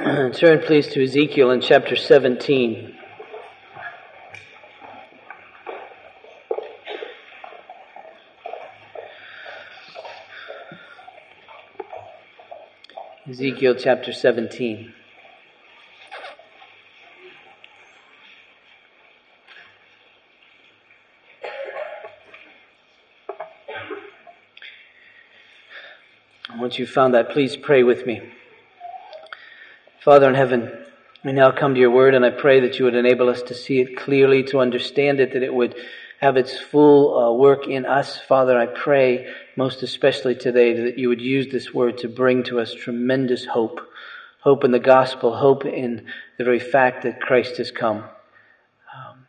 Turn, please, to Ezekiel in chapter 17. Ezekiel chapter 17. Once you've found that, please pray with me. Father in heaven, we now come to your word, and I pray that you would enable us to see it clearly, to understand it, that it would have its full uh, work in us. Father, I pray most especially today that you would use this word to bring to us tremendous hope. Hope in the gospel, hope in the very fact that Christ has come. Um,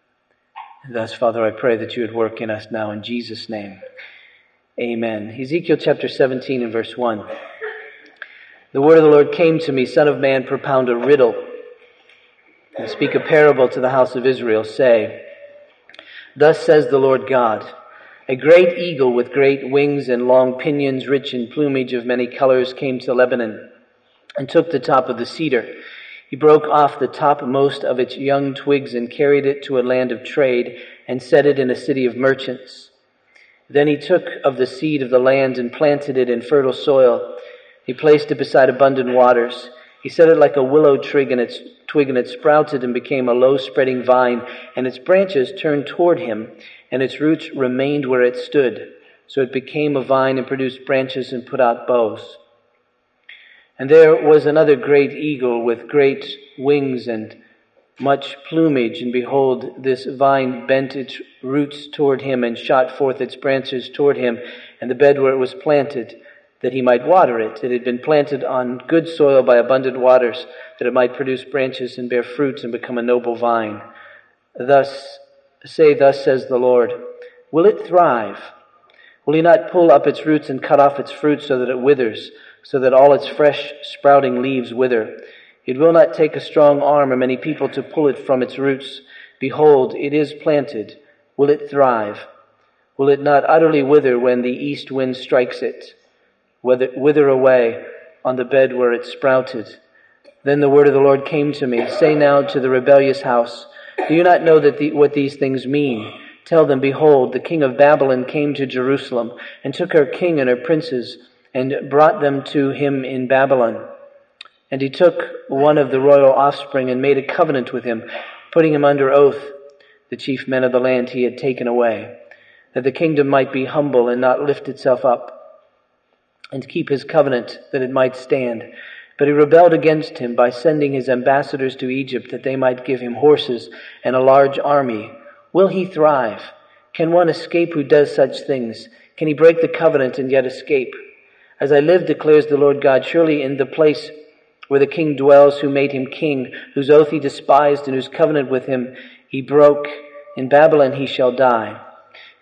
thus, Father, I pray that you would work in us now in Jesus' name. Amen. Ezekiel chapter 17 and verse 1. The word of the Lord came to me, Son of man, propound a riddle, and speak a parable to the house of Israel. Say, Thus says the Lord God, a great eagle with great wings and long pinions, rich in plumage of many colors, came to Lebanon and took the top of the cedar. He broke off the topmost of its young twigs and carried it to a land of trade and set it in a city of merchants. Then he took of the seed of the land and planted it in fertile soil. He placed it beside abundant waters. He set it like a willow twig and its twig and it sprouted and became a low spreading vine and its branches turned toward him and its roots remained where it stood. So it became a vine and produced branches and put out boughs. And there was another great eagle with great wings and much plumage, and behold, this vine bent its roots toward him and shot forth its branches toward him, and the bed where it was planted that he might water it. It had been planted on good soil by abundant waters, that it might produce branches and bear fruits and become a noble vine. Thus, say, thus says the Lord, will it thrive? Will he not pull up its roots and cut off its fruit so that it withers, so that all its fresh sprouting leaves wither? It will not take a strong arm or many people to pull it from its roots. Behold, it is planted. Will it thrive? Will it not utterly wither when the east wind strikes it? Wither away on the bed where it sprouted. Then the word of the Lord came to me, Say now to the rebellious house, Do you not know that the, what these things mean? Tell them, Behold, the king of Babylon came to Jerusalem, and took her king and her princes, and brought them to him in Babylon. And he took one of the royal offspring, and made a covenant with him, putting him under oath, the chief men of the land he had taken away, that the kingdom might be humble and not lift itself up and keep his covenant that it might stand. But he rebelled against him by sending his ambassadors to Egypt that they might give him horses and a large army. Will he thrive? Can one escape who does such things? Can he break the covenant and yet escape? As I live, declares the Lord God, surely in the place where the king dwells who made him king, whose oath he despised and whose covenant with him he broke, in Babylon he shall die.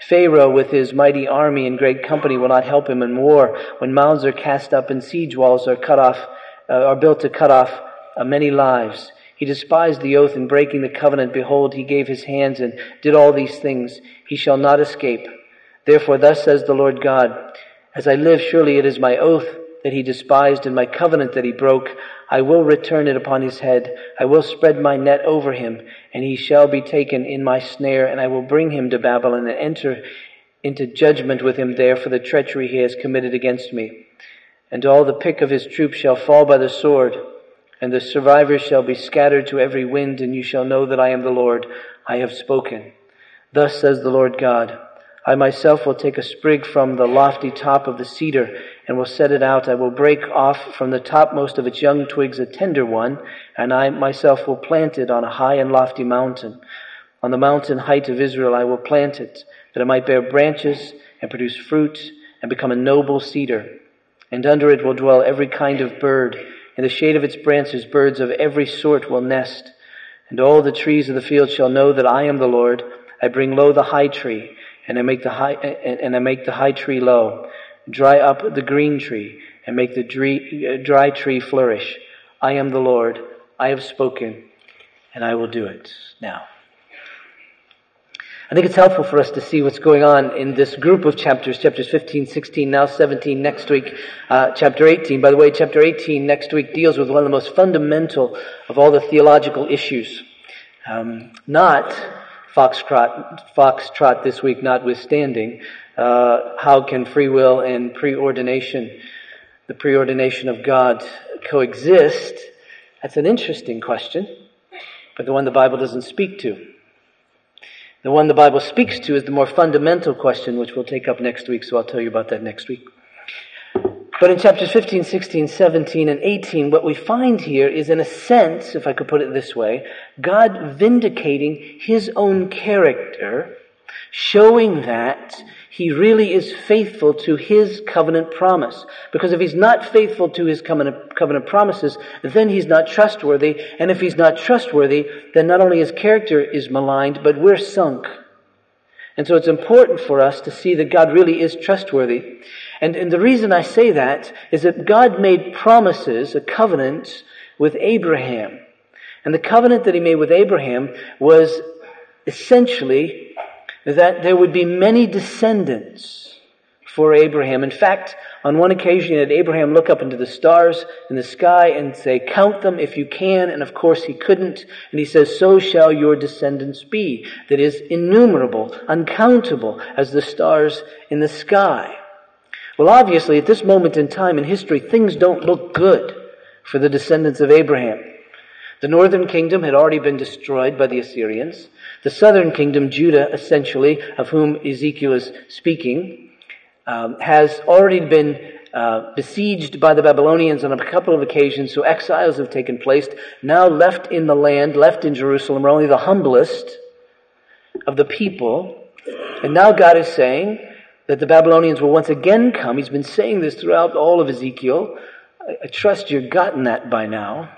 Pharaoh with his mighty army and great company will not help him in war when mounds are cast up and siege walls are cut off, uh, are built to cut off uh, many lives. He despised the oath in breaking the covenant. Behold, he gave his hands and did all these things. He shall not escape. Therefore, thus says the Lord God, as I live, surely it is my oath that he despised and my covenant that he broke. I will return it upon his head. I will spread my net over him, and he shall be taken in my snare, and I will bring him to Babylon and enter into judgment with him there for the treachery he has committed against me. And all the pick of his troops shall fall by the sword, and the survivors shall be scattered to every wind, and you shall know that I am the Lord. I have spoken. Thus says the Lord God. I myself will take a sprig from the lofty top of the cedar and will set it out. I will break off from the topmost of its young twigs a tender one, and I myself will plant it on a high and lofty mountain. On the mountain height of Israel I will plant it, that it might bear branches and produce fruit and become a noble cedar. And under it will dwell every kind of bird. In the shade of its branches birds of every sort will nest. And all the trees of the field shall know that I am the Lord. I bring low the high tree and I make the high, and I make the high tree low, dry up the green tree, and make the dry tree flourish. I am the Lord. I have spoken, and I will do it. Now, I think it's helpful for us to see what's going on in this group of chapters, chapters 15, 16, now 17, next week, uh, chapter 18. By the way, chapter 18 next week deals with one of the most fundamental of all the theological issues. Um, not foxtrot, foxtrot this week notwithstanding, uh, how can free will and preordination, the preordination of God, coexist? That's an interesting question, but the one the Bible doesn't speak to. The one the Bible speaks to is the more fundamental question, which we'll take up next week, so I'll tell you about that next week. But in chapters 15, 16, 17, and 18, what we find here is, in a sense, if I could put it this way, God vindicating His own character, showing that he really is faithful to his covenant promise. Because if he's not faithful to his covenant, covenant promises, then he's not trustworthy. And if he's not trustworthy, then not only his character is maligned, but we're sunk. And so it's important for us to see that God really is trustworthy. And, and the reason I say that is that God made promises, a covenant with Abraham. And the covenant that he made with Abraham was essentially that there would be many descendants for Abraham. In fact, on one occasion, he had Abraham look up into the stars in the sky and say, Count them if you can. And of course, he couldn't. And he says, So shall your descendants be. That is, innumerable, uncountable as the stars in the sky. Well, obviously, at this moment in time in history, things don't look good for the descendants of Abraham. The northern kingdom had already been destroyed by the Assyrians. The southern kingdom, Judah, essentially, of whom Ezekiel is speaking, um, has already been uh, besieged by the Babylonians on a couple of occasions, so exiles have taken place. Now left in the land, left in Jerusalem, are only the humblest of the people. And now God is saying that the Babylonians will once again come. He's been saying this throughout all of Ezekiel. I, I trust you've gotten that by now.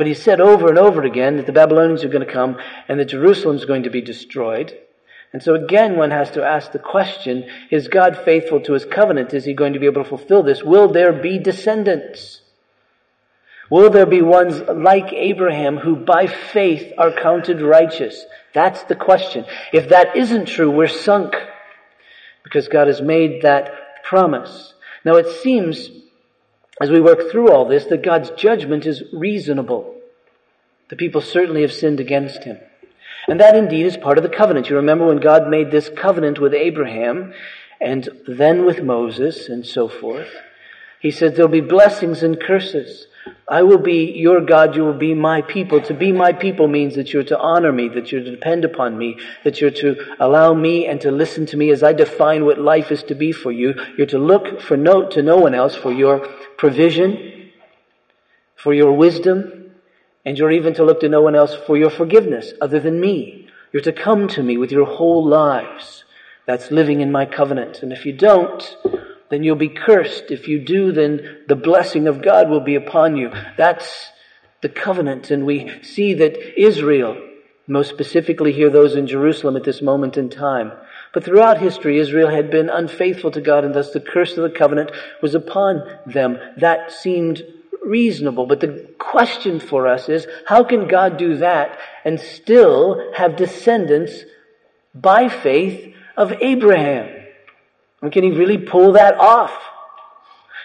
But he said over and over again that the Babylonians are going to come and that Jerusalem is going to be destroyed. And so again, one has to ask the question, is God faithful to his covenant? Is he going to be able to fulfill this? Will there be descendants? Will there be ones like Abraham who by faith are counted righteous? That's the question. If that isn't true, we're sunk because God has made that promise. Now it seems as we work through all this that God's judgment is reasonable. The people certainly have sinned against him. And that indeed is part of the covenant. You remember when God made this covenant with Abraham and then with Moses and so forth. He said there'll be blessings and curses. I will be your God, you will be my people. To be my people means that you're to honor me, that you're to depend upon me, that you're to allow me and to listen to me as I define what life is to be for you. You're to look for no, to no one else for your provision, for your wisdom, and you're even to look to no one else for your forgiveness other than me. You're to come to me with your whole lives. That's living in my covenant. And if you don't, then you'll be cursed. If you do, then the blessing of God will be upon you. That's the covenant. And we see that Israel, most specifically here those in Jerusalem at this moment in time, but throughout history, Israel had been unfaithful to God, and thus the curse of the covenant was upon them. That seemed reasonable. But the question for us is, how can God do that and still have descendants by faith of Abraham? And can he really pull that off?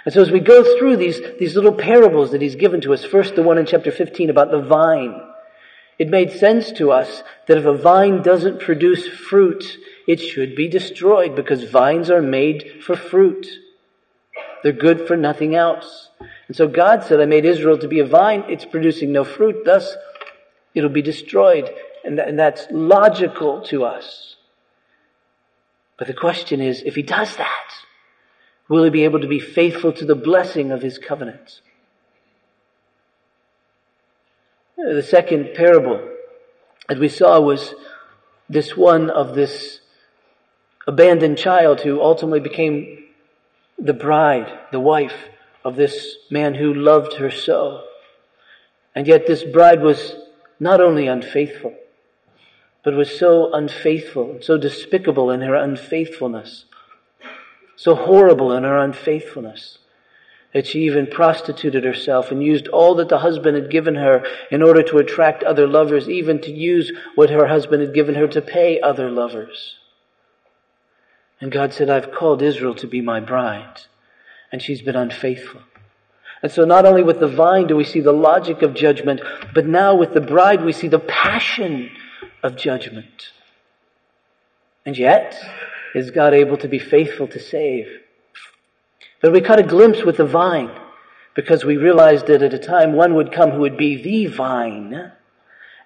And so as we go through these, these little parables that he's given to us, first the one in chapter 15 about the vine, it made sense to us that if a vine doesn't produce fruit, it should be destroyed because vines are made for fruit. They're good for nothing else. And so God said, I made Israel to be a vine. It's producing no fruit. Thus, it'll be destroyed. And, and that's logical to us. But the question is, if he does that, will he be able to be faithful to the blessing of his covenant? The second parable that we saw was this one of this abandoned child who ultimately became the bride, the wife of this man who loved her so. And yet this bride was not only unfaithful, but was so unfaithful, so despicable in her unfaithfulness, so horrible in her unfaithfulness. that she even prostituted herself and used all that the husband had given her in order to attract other lovers, even to use what her husband had given her to pay other lovers. And God said, I've called Israel to be my bride, and she's been unfaithful. And so not only with the vine do we see the logic of judgment, but now with the bride we see the passion of judgment. And yet, is God able to be faithful to save? But we caught a glimpse with the vine because we realized that at a time one would come who would be the vine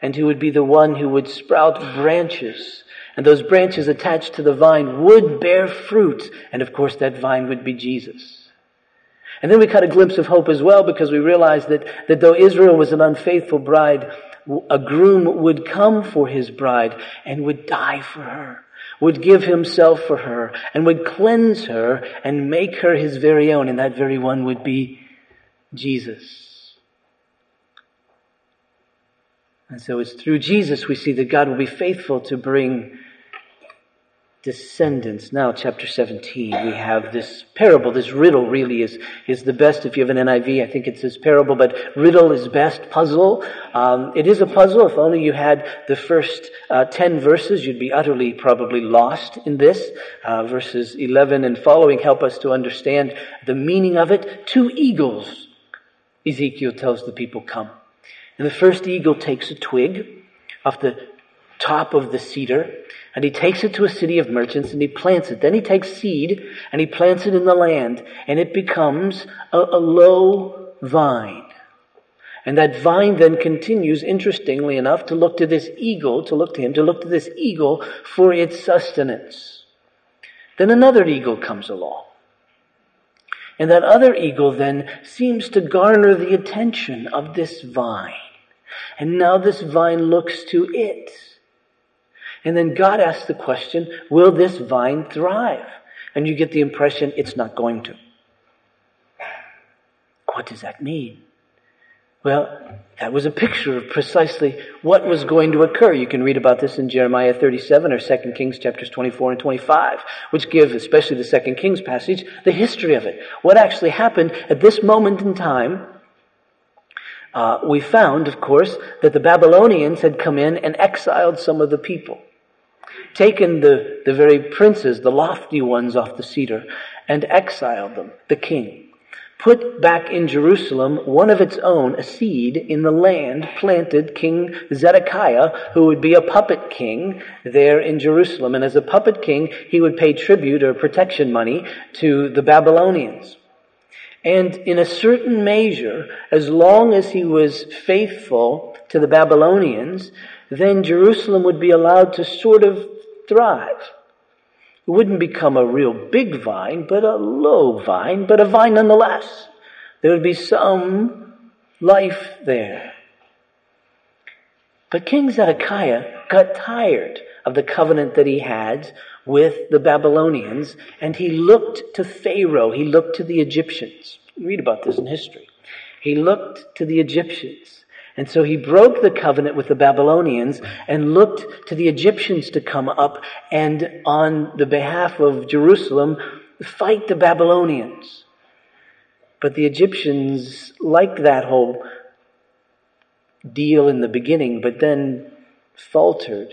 and who would be the one who would sprout branches. And those branches attached to the vine would bear fruit. And of course that vine would be Jesus. And then we caught a glimpse of hope as well because we realized that, that though Israel was an unfaithful bride, a groom would come for his bride and would die for her would give himself for her and would cleanse her and make her his very own. And that very one would be Jesus. And so it's through Jesus we see that God will be faithful to bring descendants. Now, chapter 17, we have this parable. This riddle really is, is the best. If you have an NIV, I think it's this parable, but riddle is best. Puzzle. Um, it is a puzzle. If only you had the first uh, 10 verses, you'd be utterly probably lost in this. Uh, verses 11 and following help us to understand the meaning of it. Two eagles, Ezekiel tells the people, come. And the first eagle takes a twig off the top of the cedar and he takes it to a city of merchants and he plants it. Then he takes seed and he plants it in the land and it becomes a, a low vine. And that vine then continues, interestingly enough, to look to this eagle, to look to him, to look to this eagle for its sustenance. Then another eagle comes along. And that other eagle then seems to garner the attention of this vine. And now this vine looks to it. And then God asks the question, will this vine thrive? And you get the impression it's not going to. What does that mean? Well, that was a picture of precisely what was going to occur. You can read about this in Jeremiah 37 or 2 Kings chapters 24 and 25, which give, especially the 2 Kings passage, the history of it. What actually happened at this moment in time uh, we found, of course, that the Babylonians had come in and exiled some of the people taken the, the very princes, the lofty ones off the cedar, and exiled them, the king. Put back in Jerusalem one of its own, a seed in the land planted King Zedekiah, who would be a puppet king there in Jerusalem. And as a puppet king, he would pay tribute or protection money to the Babylonians. And in a certain measure, as long as he was faithful to the Babylonians, then Jerusalem would be allowed to sort of thrive. It wouldn't become a real big vine, but a low vine, but a vine nonetheless. There would be some life there. But King Zedekiah got tired of the covenant that he had with the Babylonians, and he looked to Pharaoh, he looked to the Egyptians. Read about this in history. He looked to the Egyptians. And so he broke the covenant with the Babylonians and looked to the Egyptians to come up and on the behalf of Jerusalem fight the Babylonians. But the Egyptians liked that whole deal in the beginning, but then faltered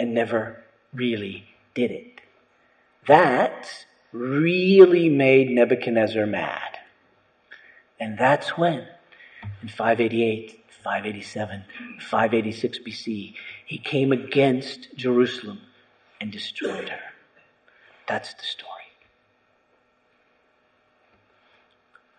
and never really did it. That really made Nebuchadnezzar mad. And that's when in 588, 587, 586 BC, he came against Jerusalem and destroyed her. That's the story.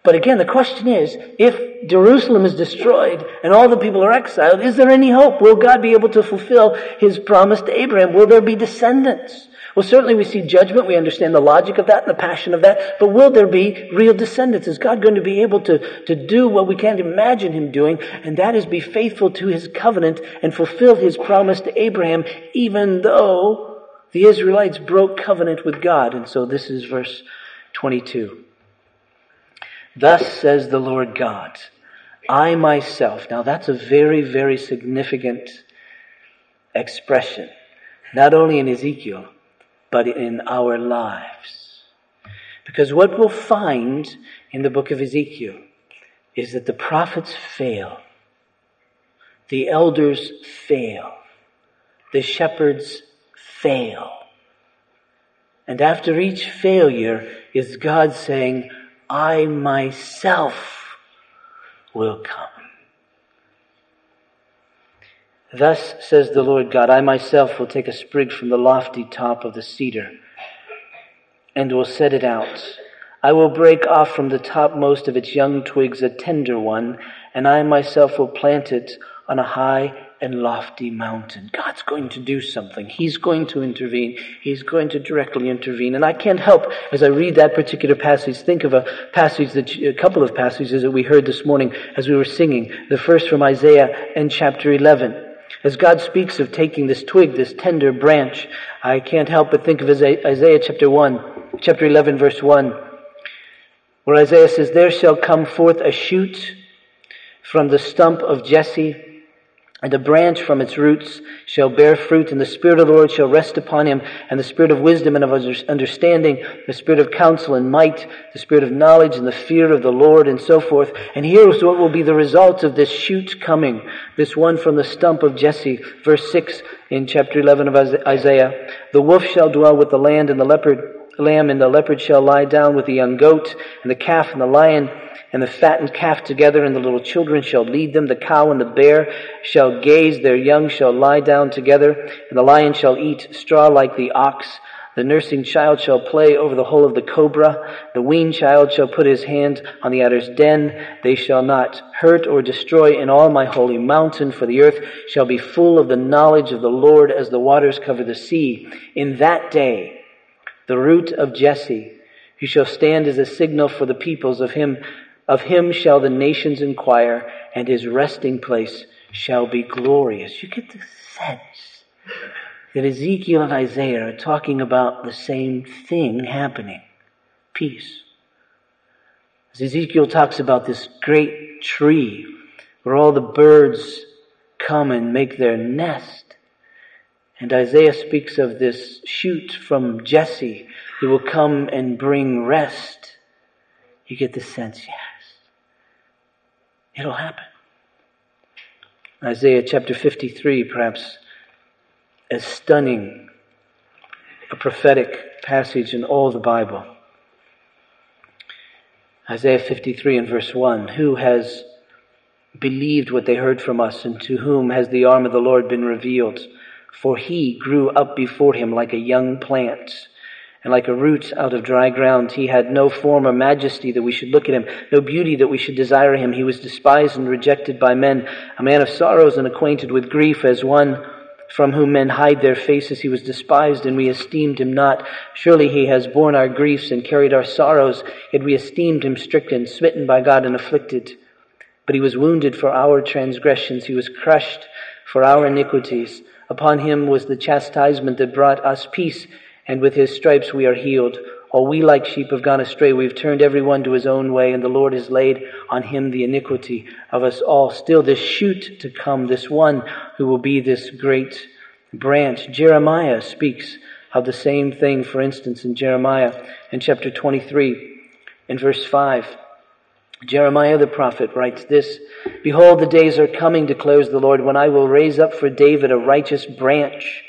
But again, the question is, if Jerusalem is destroyed and all the people are exiled, is there any hope? Will God be able to fulfill his promise to Abraham? Will there be descendants? Well, certainly we see judgment. We understand the logic of that and the passion of that. But will there be real descendants? Is God going to be able to, to do what we can't imagine Him doing? And that is be faithful to His covenant and fulfill His promise to Abraham, even though the Israelites broke covenant with God. And so this is verse 22. Thus says the Lord God, I myself. Now that's a very, very significant expression. Not only in Ezekiel, but in our lives. Because what we'll find in the book of Ezekiel is that the prophets fail. The elders fail. The shepherds fail. And after each failure is God saying, I myself will come. Thus says the Lord God, I myself will take a sprig from the lofty top of the cedar and will set it out. I will break off from the topmost of its young twigs a tender one, and I myself will plant it on a high and lofty mountain. God's going to do something. He's going to intervene. He's going to directly intervene. And I can't help, as I read that particular passage, think of a passage that, a couple of passages that we heard this morning as we were singing. The first from Isaiah and chapter 11. As God speaks of taking this twig, this tender branch, I can't help but think of Isaiah chapter 1, chapter 11 verse 1, where Isaiah says, There shall come forth a shoot from the stump of Jesse, and a branch from its roots shall bear fruit, and the Spirit of the Lord shall rest upon him, and the Spirit of wisdom and of understanding, the Spirit of counsel and might, the Spirit of knowledge and the fear of the Lord, and so forth. And here's what will be the result of this shoot coming, this one from the stump of Jesse, verse 6 in chapter 11 of Isaiah. The wolf shall dwell with the land, and the leopard, lamb and the leopard shall lie down with the young goat, and the calf and the lion and the fattened calf together, and the little children shall lead them. The cow and the bear shall gaze, their young shall lie down together, and the lion shall eat straw like the ox. The nursing child shall play over the hole of the cobra. The weaned child shall put his hand on the adder's den. They shall not hurt or destroy in all my holy mountain, for the earth shall be full of the knowledge of the Lord as the waters cover the sea. In that day, the root of Jesse, who shall stand as a signal for the peoples of him of him shall the nations inquire, and his resting place shall be glorious. You get the sense that Ezekiel and Isaiah are talking about the same thing happening peace. As Ezekiel talks about this great tree where all the birds come and make their nest, and Isaiah speaks of this shoot from Jesse who will come and bring rest. You get the sense, yes, It'll happen. Isaiah chapter 53, perhaps as stunning a prophetic passage in all the Bible. Isaiah 53 and verse 1 Who has believed what they heard from us, and to whom has the arm of the Lord been revealed? For he grew up before him like a young plant and like a root out of dry ground. He had no form or majesty that we should look at him, no beauty that we should desire him. He was despised and rejected by men, a man of sorrows and acquainted with grief, as one from whom men hide their faces. He was despised and we esteemed him not. Surely he has borne our griefs and carried our sorrows, yet we esteemed him stricken, smitten by God and afflicted. But he was wounded for our transgressions. He was crushed for our iniquities. Upon him was the chastisement that brought us peace and with his stripes we are healed. All we like sheep have gone astray. We've turned every one to his own way, and the Lord has laid on him the iniquity of us all. Still, this shoot to come, this one who will be this great branch. Jeremiah speaks of the same thing, for instance, in Jeremiah in chapter 23, in verse 5. Jeremiah the prophet writes this Behold, the days are coming, declares the Lord, when I will raise up for David a righteous branch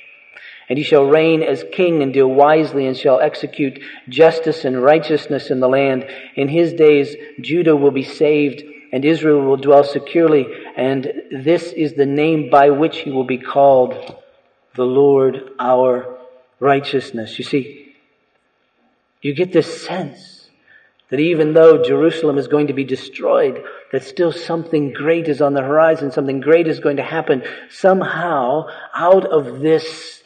and he shall reign as king and deal wisely and shall execute justice and righteousness in the land. In his days, Judah will be saved and Israel will dwell securely. And this is the name by which he will be called the Lord our righteousness. You see, you get this sense that even though Jerusalem is going to be destroyed, that still something great is on the horizon, something great is going to happen. Somehow, out of this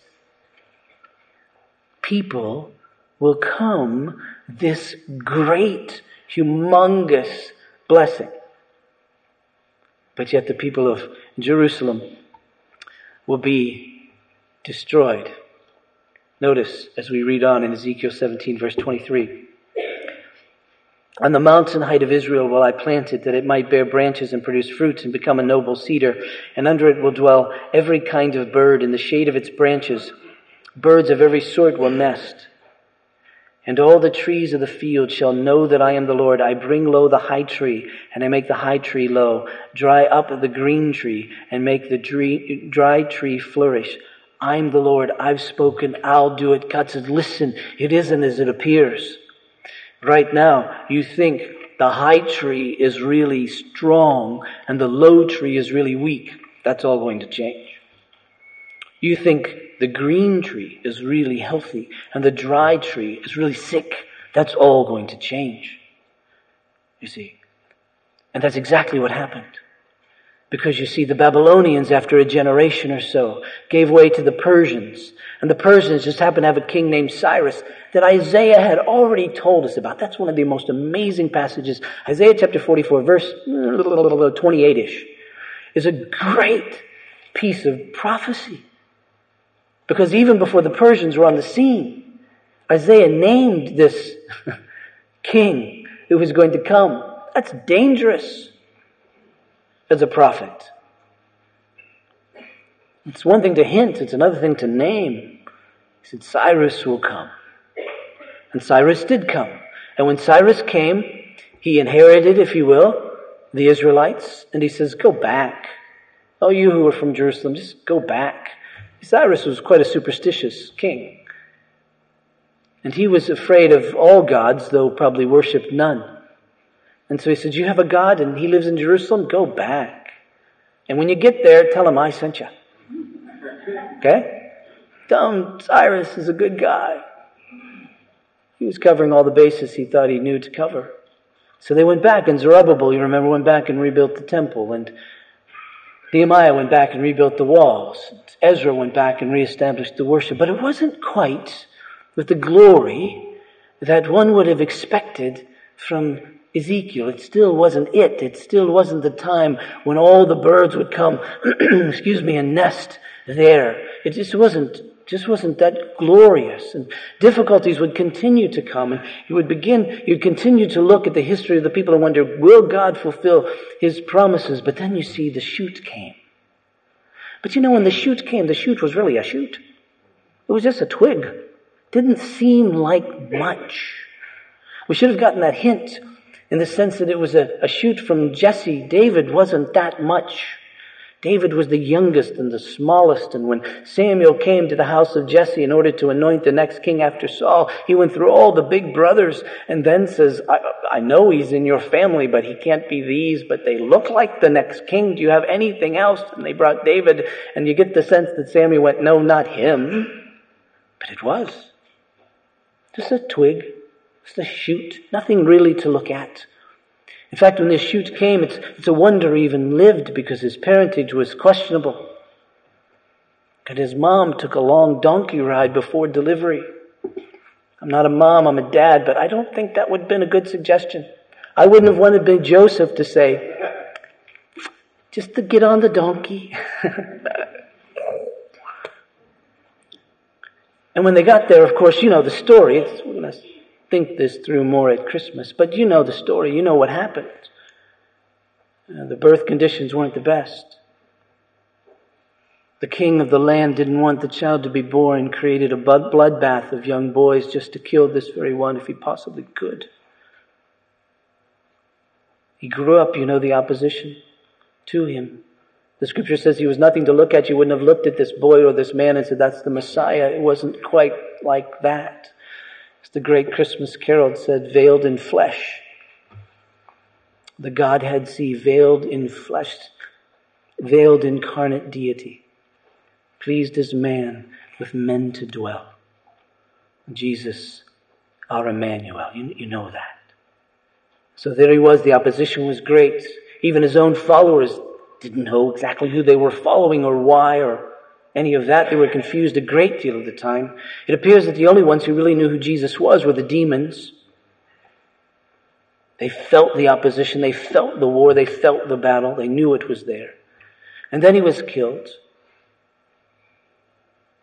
people will come this great, humongous blessing. But yet the people of Jerusalem will be destroyed. Notice as we read on in Ezekiel 17 verse 23. On the mountain height of Israel will I plant it, that it might bear branches and produce fruits and become a noble cedar, and under it will dwell every kind of bird in the shade of its branches. Birds of every sort will nest. And all the trees of the field shall know that I am the Lord. I bring low the high tree, and I make the high tree low. Dry up the green tree, and make the dry tree flourish. I'm the Lord. I've spoken. I'll do it. God says, listen, it isn't as it appears. Right now, you think the high tree is really strong and the low tree is really weak. That's all going to change. You think the green tree is really healthy and the dry tree is really sick. That's all going to change. You see. And that's exactly what happened. Because you see, the Babylonians, after a generation or so, gave way to the Persians. And the Persians just happened to have a king named Cyrus that Isaiah had already told us about. That's one of the most amazing passages. Isaiah chapter 44, verse mm, 28-ish, is a great piece of prophecy. Because even before the Persians were on the scene, Isaiah named this king who was going to come. That's dangerous as a prophet. It's one thing to hint, it's another thing to name. He said, Cyrus will come. And Cyrus did come. And when Cyrus came, he inherited, if you will, the Israelites, and he says, Go back. Oh, you who are from Jerusalem, just go back. Cyrus was quite a superstitious king. And he was afraid of all gods, though probably worshipped none. And so he said, You have a God and he lives in Jerusalem? Go back. And when you get there, tell him I sent you. Okay? Tell him Cyrus is a good guy. He was covering all the bases he thought he knew to cover. So they went back, and Zerubbabel, you remember, went back and rebuilt the temple, and Nehemiah went back and rebuilt the walls. Ezra went back and reestablished the worship. But it wasn't quite with the glory that one would have expected from Ezekiel. It still wasn't it. It still wasn't the time when all the birds would come, excuse me, and nest there. It just wasn't, just wasn't that glorious. And difficulties would continue to come and you would begin, you'd continue to look at the history of the people and wonder, will God fulfill His promises? But then you see the shoot came. But you know, when the shoot came, the shoot was really a shoot. It was just a twig. Didn't seem like much. We should have gotten that hint in the sense that it was a, a shoot from Jesse. David wasn't that much. David was the youngest and the smallest, and when Samuel came to the house of Jesse in order to anoint the next king after Saul, he went through all the big brothers and then says, I, I know he's in your family, but he can't be these, but they look like the next king. Do you have anything else? And they brought David, and you get the sense that Samuel went, no, not him. But it was. Just a twig the shoot. Nothing really to look at. In fact, when this shoot came, it's, it's a wonder he even lived because his parentage was questionable. And his mom took a long donkey ride before delivery. I'm not a mom, I'm a dad, but I don't think that would have been a good suggestion. I wouldn't have wanted Big Joseph to say, just to get on the donkey. and when they got there, of course, you know the story. It's, think this through more at Christmas, but you know the story. You know what happened. Uh, the birth conditions weren't the best. The king of the land didn't want the child to be born, created a bloodbath of young boys just to kill this very one if he possibly could. He grew up, you know, the opposition to him. The scripture says he was nothing to look at. You wouldn't have looked at this boy or this man and said, that's the Messiah. It wasn't quite like that. As the great Christmas carol said, veiled in flesh. The Godhead see veiled in flesh, veiled incarnate deity, pleased as man with men to dwell. Jesus, our Emmanuel. You, you know that. So there he was. The opposition was great. Even his own followers didn't know exactly who they were following or why or any of that. They were confused a great deal of the time. It appears that the only ones who really knew who Jesus was were the demons. They felt the opposition, they felt the war, they felt the battle, they knew it was there. And then he was killed.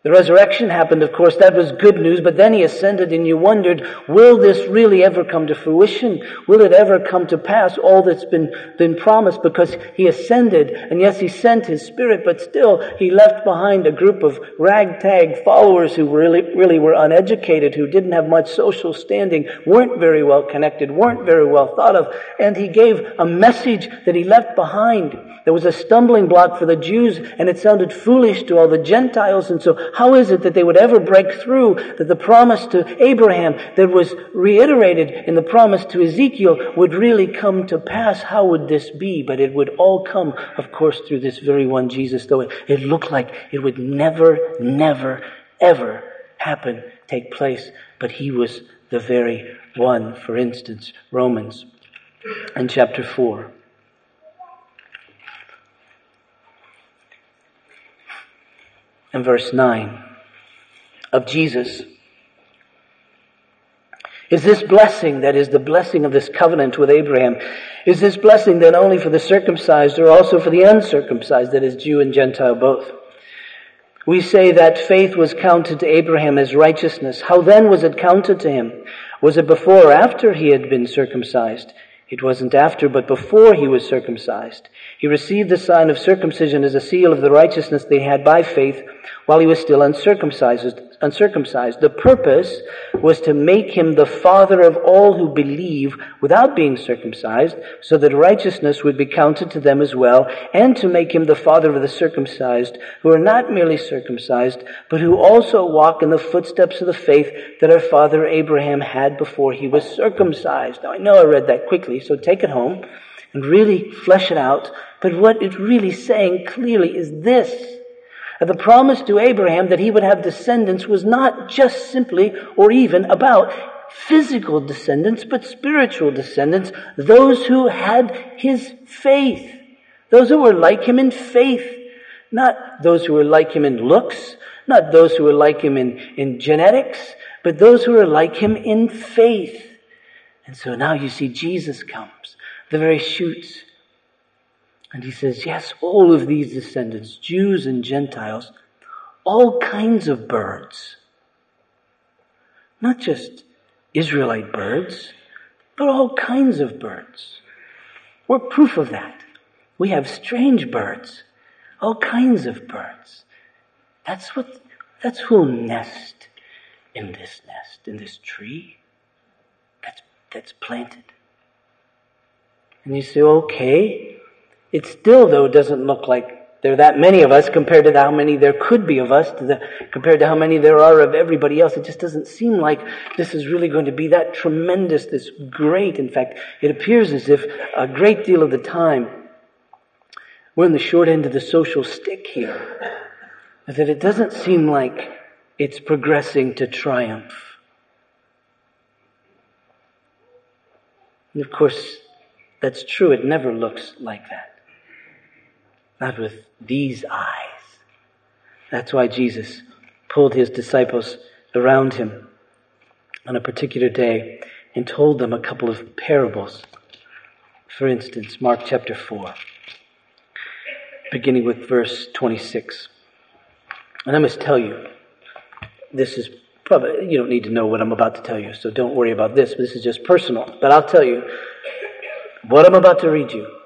The resurrection happened, of course, that was good news, but then he ascended and you wondered, will this really ever come to fruition? Will it ever come to pass, all that's been, been promised? Because he ascended, and yes, he sent his spirit, but still he left behind a group of ragtag followers who really, really were uneducated, who didn't have much social standing, weren't very well connected, weren't very well thought of, and he gave a message that he left behind. There was a stumbling block for the Jews, and it sounded foolish to all the Gentiles, and so how is it that they would ever break through that the promise to Abraham that was reiterated in the promise to Ezekiel would really come to pass? How would this be? But it would all come, of course, through this very one Jesus, though it, it looked like it would never, never, ever happen, take place. But he was the very one. For instance, Romans in chapter 4. And verse 9 of Jesus is this blessing that is the blessing of this covenant with Abraham, is this blessing then only for the circumcised or also for the uncircumcised, that is Jew and Gentile both? We say that faith was counted to Abraham as righteousness. How then was it counted to him? Was it before or after he had been circumcised? It wasn't after, but before he was circumcised. He received the sign of circumcision as a seal of the righteousness they had by faith while he was still uncircumcised. Uncircumcised. The purpose was to make him the father of all who believe without being circumcised, so that righteousness would be counted to them as well, and to make him the father of the circumcised, who are not merely circumcised, but who also walk in the footsteps of the faith that our father Abraham had before he was circumcised. Now I know I read that quickly, so take it home and really flesh it out. But what it's really saying clearly is this. The promise to Abraham that he would have descendants was not just simply or even about physical descendants, but spiritual descendants, those who had his faith, those who were like him in faith, not those who were like him in looks, not those who were like him in, in genetics, but those who were like him in faith. And so now you see Jesus comes, the very shoots and he says, yes, all of these descendants, Jews and Gentiles, all kinds of birds. Not just Israelite birds, but all kinds of birds. We're proof of that. We have strange birds, all kinds of birds. That's what, that's who'll nest in this nest, in this tree that's, that's planted. And you say, okay, it still, though, doesn't look like there are that many of us compared to how many there could be of us, to the, compared to how many there are of everybody else. It just doesn't seem like this is really going to be that tremendous, this great. In fact, it appears as if a great deal of the time we're in the short end of the social stick here. That it doesn't seem like it's progressing to triumph. And of course, that's true. It never looks like that not with these eyes. That's why Jesus pulled his disciples around him on a particular day and told them a couple of parables. For instance, Mark chapter 4, beginning with verse 26. And I must tell you, this is probably, you don't need to know what I'm about to tell you, so don't worry about this. This is just personal. But I'll tell you, what I'm about to read you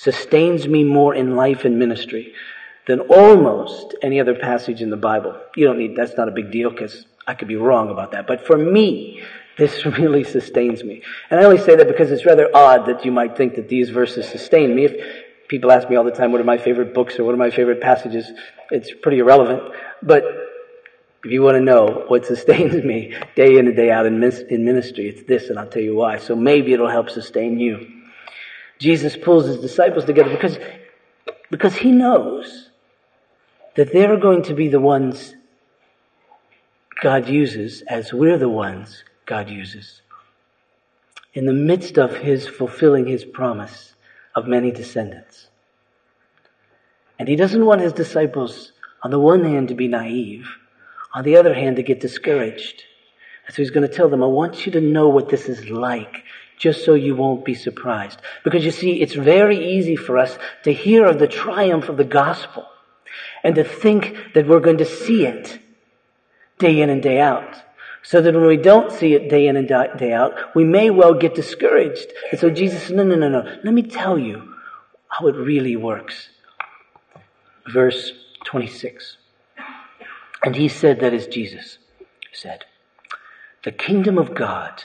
sustains me more in life and ministry than almost any other passage in the Bible. You don't need, that's not a big deal because I could be wrong about that. But for me, this really sustains me. And I only say that because it's rather odd that you might think that these verses sustain me. If people ask me all the time, what are my favorite books or what are my favorite passages? It's pretty irrelevant. But if you want to know what sustains me day in and day out in ministry, it's this, and I'll tell you why. So maybe it'll help sustain you. Jesus pulls his disciples together because, because he knows that they're going to be the ones God uses as we're the ones God uses. In the midst of his fulfilling his promise of many descendants. And he doesn't want his disciples, on the one hand, to be naive, on the other hand, to get discouraged. And so he's going to tell them, I want you to know what this is like just so you won't be surprised. Because you see, it's very easy for us to hear of the triumph of the gospel. And to think that we're going to see it day in and day out. So that when we don't see it day in and day out, we may well get discouraged. And so Jesus said, no, no, no, no. Let me tell you how it really works. Verse 26. And he said, that is Jesus, said, the kingdom of God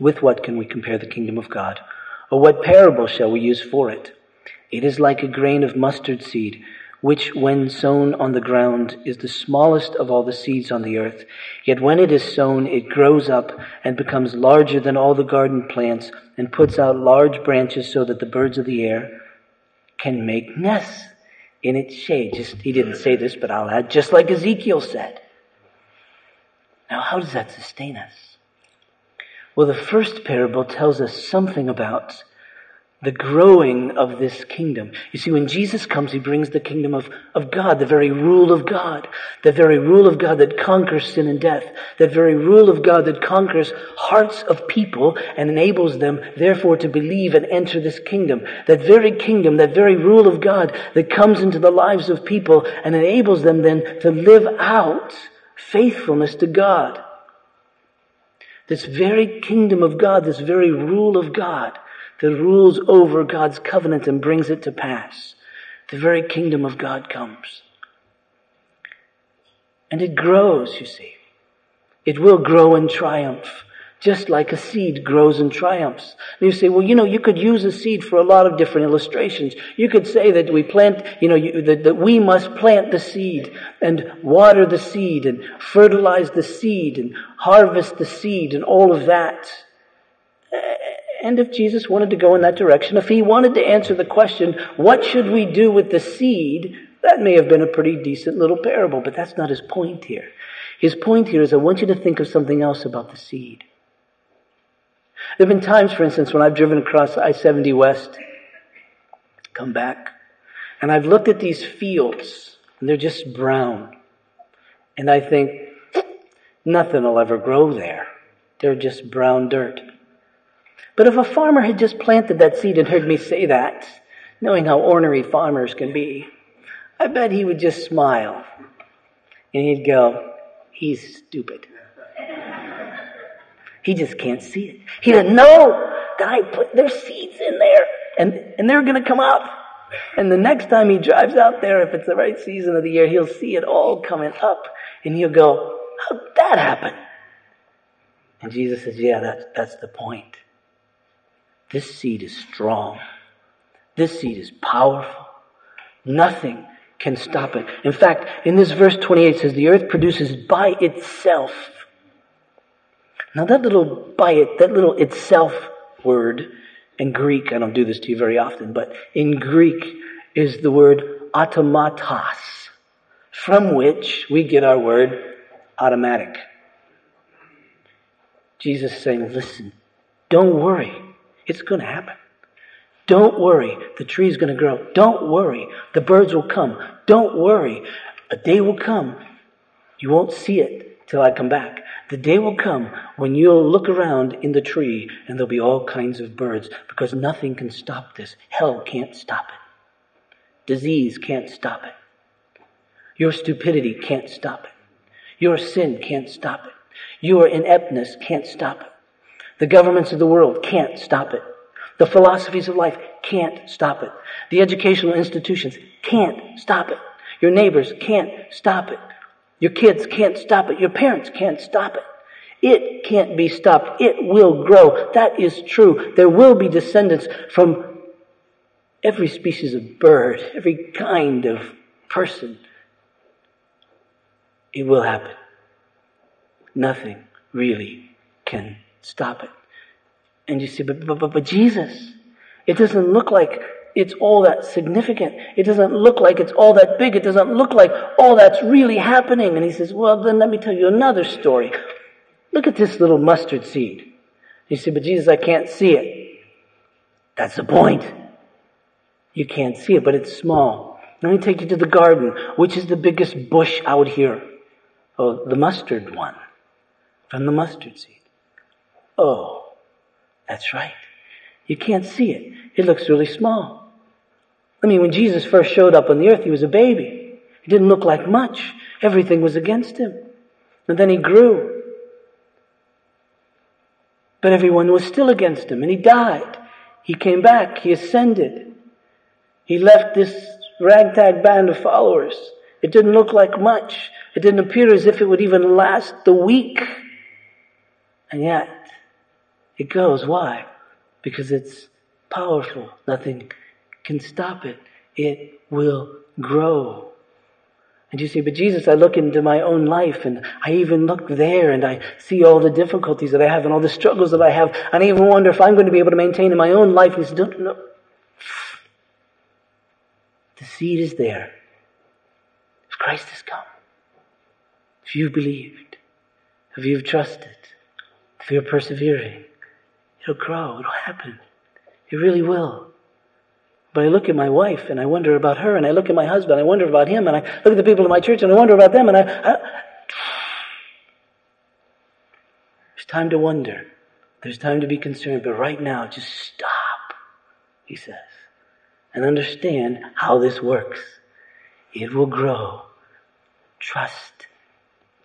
With what can we compare the kingdom of God? Or what parable shall we use for it? It is like a grain of mustard seed which when sown on the ground is the smallest of all the seeds on the earth. Yet when it is sown, it grows up and becomes larger than all the garden plants and puts out large branches so that the birds of the air can make nests in its shade. Just, he didn't say this, but I'll add, just like Ezekiel said. Now, how does that sustain us? Well, the first parable tells us something about the growing of this kingdom. You see, when Jesus comes, he brings the kingdom of, of God, the very rule of God, the very rule of God that conquers sin and death, the very rule of God that conquers hearts of people and enables them, therefore, to believe and enter this kingdom. That very kingdom, that very rule of God that comes into the lives of people and enables them then to live out faithfulness to God. This very kingdom of God, this very rule of God, that rules over God's covenant and brings it to pass. The very kingdom of God comes. And it grows, you see. It will grow in triumph, just like a seed grows and triumphs. And you say, well, you know, you could use a seed for a lot of different illustrations. You could say that we plant, you know, you, that, that we must plant the seed and water the seed and fertilize the seed and harvest the seed and all of that. And if Jesus wanted to go in that direction, if he wanted to answer the question, what should we do with the seed? That may have been a pretty decent little parable, but that's not his point here. His point here is I want you to think of something else about the seed. There have been times, for instance, when I've driven across I-70 West, come back, and I've looked at these fields, and they're just brown. And I think, nothing will ever grow there. They're just brown dirt. But if a farmer had just planted that seed and heard me say that, knowing how ornery farmers can be, I bet he would just smile. And he'd go, he's stupid. He just can't see it. He doesn't know that I put their seeds in there and, and they're going to come up. And the next time he drives out there, if it's the right season of the year, he'll see it all coming up and he'll go, how'd that happen? And Jesus says, yeah, that's, that's the point. This seed is strong. This seed is powerful. Nothing can stop it. In fact, in this verse 28 says the earth produces by itself. Now that little by it, that little itself word in Greek, I don't do this to you very often, but in Greek is the word automatos, from which we get our word automatic. Jesus is saying, listen, don't worry. It's going to happen. Don't worry. The tree's going to grow. Don't worry. The birds will come. Don't worry. A day will come. You won't see it till I come back. The day will come when you'll look around in the tree and there'll be all kinds of birds because nothing can stop this. Hell can't stop it. Disease can't stop it. Your stupidity can't stop it. Your sin can't stop it. Your ineptness can't stop it. The governments of the world can't stop it. The philosophies of life can't stop it. The educational institutions can't stop it. Your neighbors can't stop it. Your kids can't stop it. Your parents can't stop it. It can't be stopped. It will grow. That is true. There will be descendants from every species of bird, every kind of person. It will happen. Nothing really can stop it. And you say, but, but, but, but Jesus, it doesn't look like it's all that significant. It doesn't look like it's all that big. It doesn't look like all that's really happening. And he says, well, then let me tell you another story. Look at this little mustard seed. You say, but Jesus, I can't see it. That's the point. You can't see it, but it's small. Let me take you to the garden. Which is the biggest bush out here? Oh, the mustard one. From the mustard seed. Oh, that's right. You can't see it. It looks really small. I mean, when Jesus first showed up on the earth, he was a baby. He didn't look like much. Everything was against him. And then he grew. But everyone was still against him, and he died. He came back. He ascended. He left this ragtag band of followers. It didn't look like much. It didn't appear as if it would even last the week. And yet, it goes. Why? Because it's powerful. Nothing can stop it. It will grow. And you say, but Jesus, I look into my own life and I even look there and I see all the difficulties that I have and all the struggles that I have. And I even wonder if I'm going to be able to maintain in my own life. He says, don't, no. The seed is there. If Christ has come, if you've believed, if you've trusted, if you're persevering, it'll grow, it'll happen. It really will. But I look at my wife and I wonder about her, and I look at my husband, I wonder about him, and I look at the people in my church and I wonder about them, and I, I there's time to wonder. There's time to be concerned, but right now, just stop, he says, and understand how this works. It will grow. Trust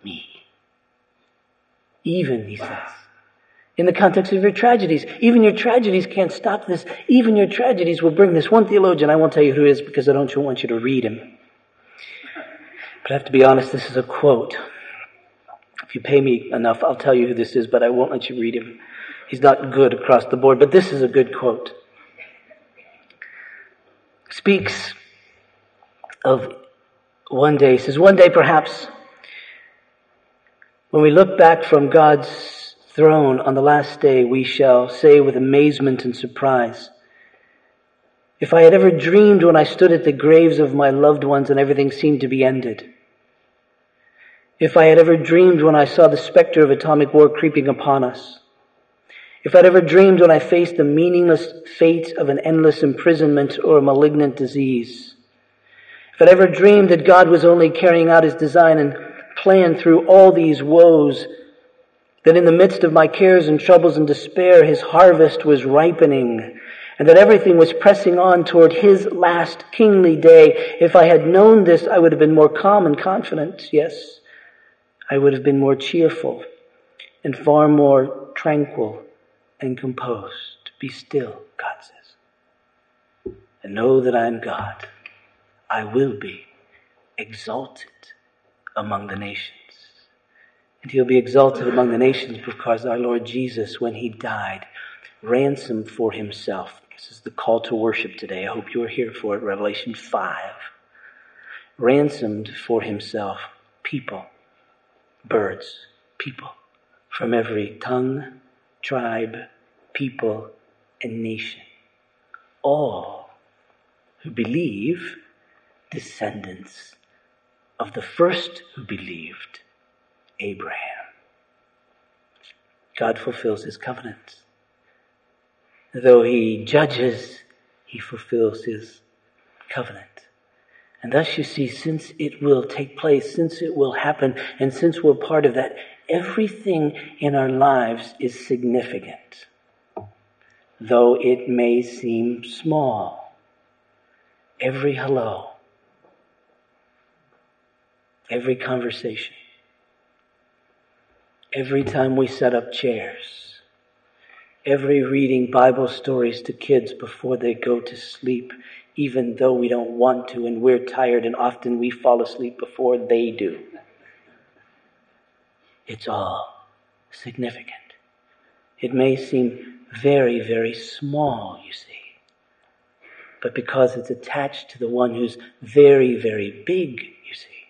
me. Even, he says, in the context of your tragedies. Even your tragedies can't stop this. Even your tragedies will bring this. One theologian, I won't tell you who it is because I don't want you to read him. But I have to be honest, this is a quote. If you pay me enough, I'll tell you who this is, but I won't let you read him. He's not good across the board, but this is a good quote. Speaks of one day, says, one day perhaps, when we look back from God's throne on the last day, we shall say with amazement and surprise, if I had ever dreamed when I stood at the graves of my loved ones and everything seemed to be ended, if I had ever dreamed when I saw the specter of atomic war creeping upon us, if I'd ever dreamed when I faced the meaningless fate of an endless imprisonment or a malignant disease, if I'd ever dreamed that God was only carrying out his design and plan through all these woes that in the midst of my cares and troubles and despair, his harvest was ripening, and that everything was pressing on toward his last kingly day. If I had known this, I would have been more calm and confident. Yes, I would have been more cheerful and far more tranquil and composed. Be still, God says, and know that I am God. I will be exalted among the nations. And he'll be exalted among the nations because our Lord Jesus, when he died, ransomed for himself. This is the call to worship today. I hope you are here for it. Revelation 5. Ransomed for himself people, birds, people from every tongue, tribe, people, and nation. All who believe, descendants of the first who believed Abraham. God fulfills his covenant. Though he judges, he fulfills his covenant. And thus you see, since it will take place, since it will happen, and since we're part of that, everything in our lives is significant. Though it may seem small. Every hello. Every conversation every time we set up chairs, every reading Bible stories to kids before they go to sleep, even though we don't want to and we're tired and often we fall asleep before they do. It's all significant. It may seem very, very small, you see. But because it's attached to the one who's very, very big, you see,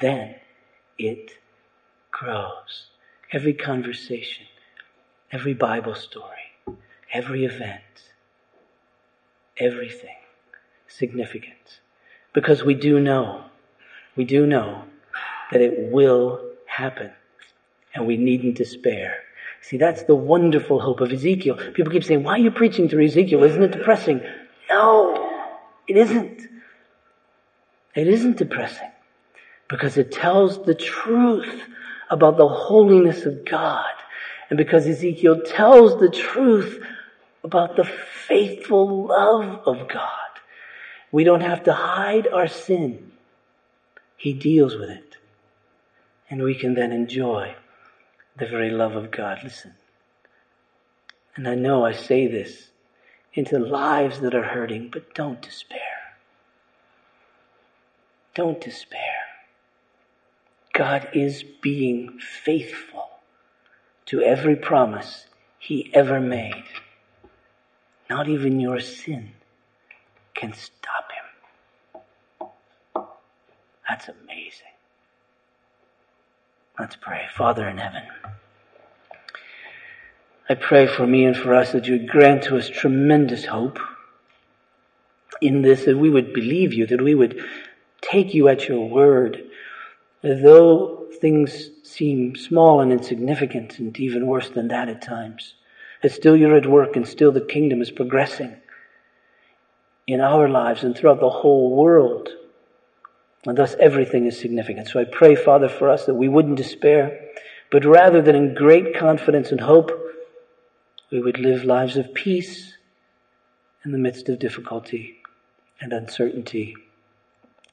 then it grows every conversation, every Bible story, every event, everything significant. Because we do know, we do know that it will happen. And we needn't despair. See, that's the wonderful hope of Ezekiel. People keep saying, why are you preaching through Ezekiel? Isn't it depressing? No, it isn't. It isn't depressing because it tells the truth about the holiness of God. And because Ezekiel tells the truth about the faithful love of God. We don't have to hide our sin. He deals with it. And we can then enjoy the very love of God. Listen. And I know I say this into lives that are hurting, but don't despair. Don't despair. God is being faithful to every promise he ever made. Not even your sin can stop him. That's amazing. Let's pray. Father in heaven, I pray for me and for us that you would grant to us tremendous hope in this, that we would believe you, that we would take you at your word, though things seem small and insignificant and even worse than that at times, that still you're at work and still the kingdom is progressing in our lives and throughout the whole world. And thus everything is significant. So I pray, Father, for us that we wouldn't despair, but rather that in great confidence and hope, we would live lives of peace in the midst of difficulty and uncertainty.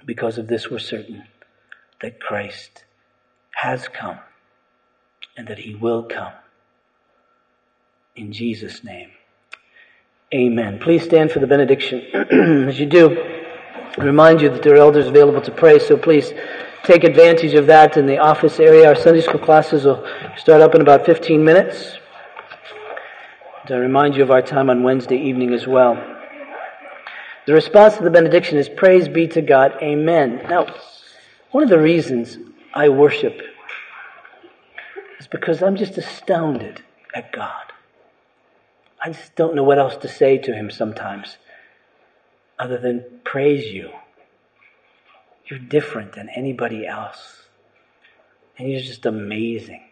Because of this, we're certain that Christ has come and that he will come. In Jesus' name. Amen. Please stand for the benediction. As you do, I remind you that there are elders available to pray, so please take advantage of that in the office area. Our Sunday school classes will start up in about 15 minutes. And I remind you of our time on Wednesday evening as well. The response to the benediction is praise be to God. Amen. Now, one of the reasons I worship is because I'm just astounded at God. I just don't know what else to say to Him sometimes other than praise you. You're different than anybody else. And you're just amazing.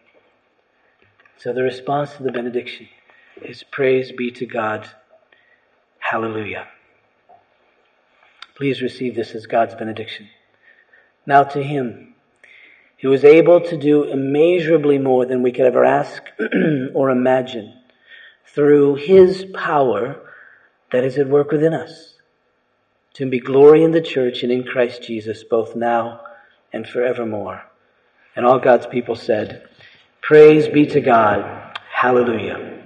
So the response to the benediction is praise be to God. Hallelujah. Please receive this as God's benediction. Now to Him who is able to do immeasurably more than we could ever ask or imagine through His power that is at work within us to be glory in the church and in Christ Jesus, both now and forevermore. And all God's people said, Praise be to God. Hallelujah.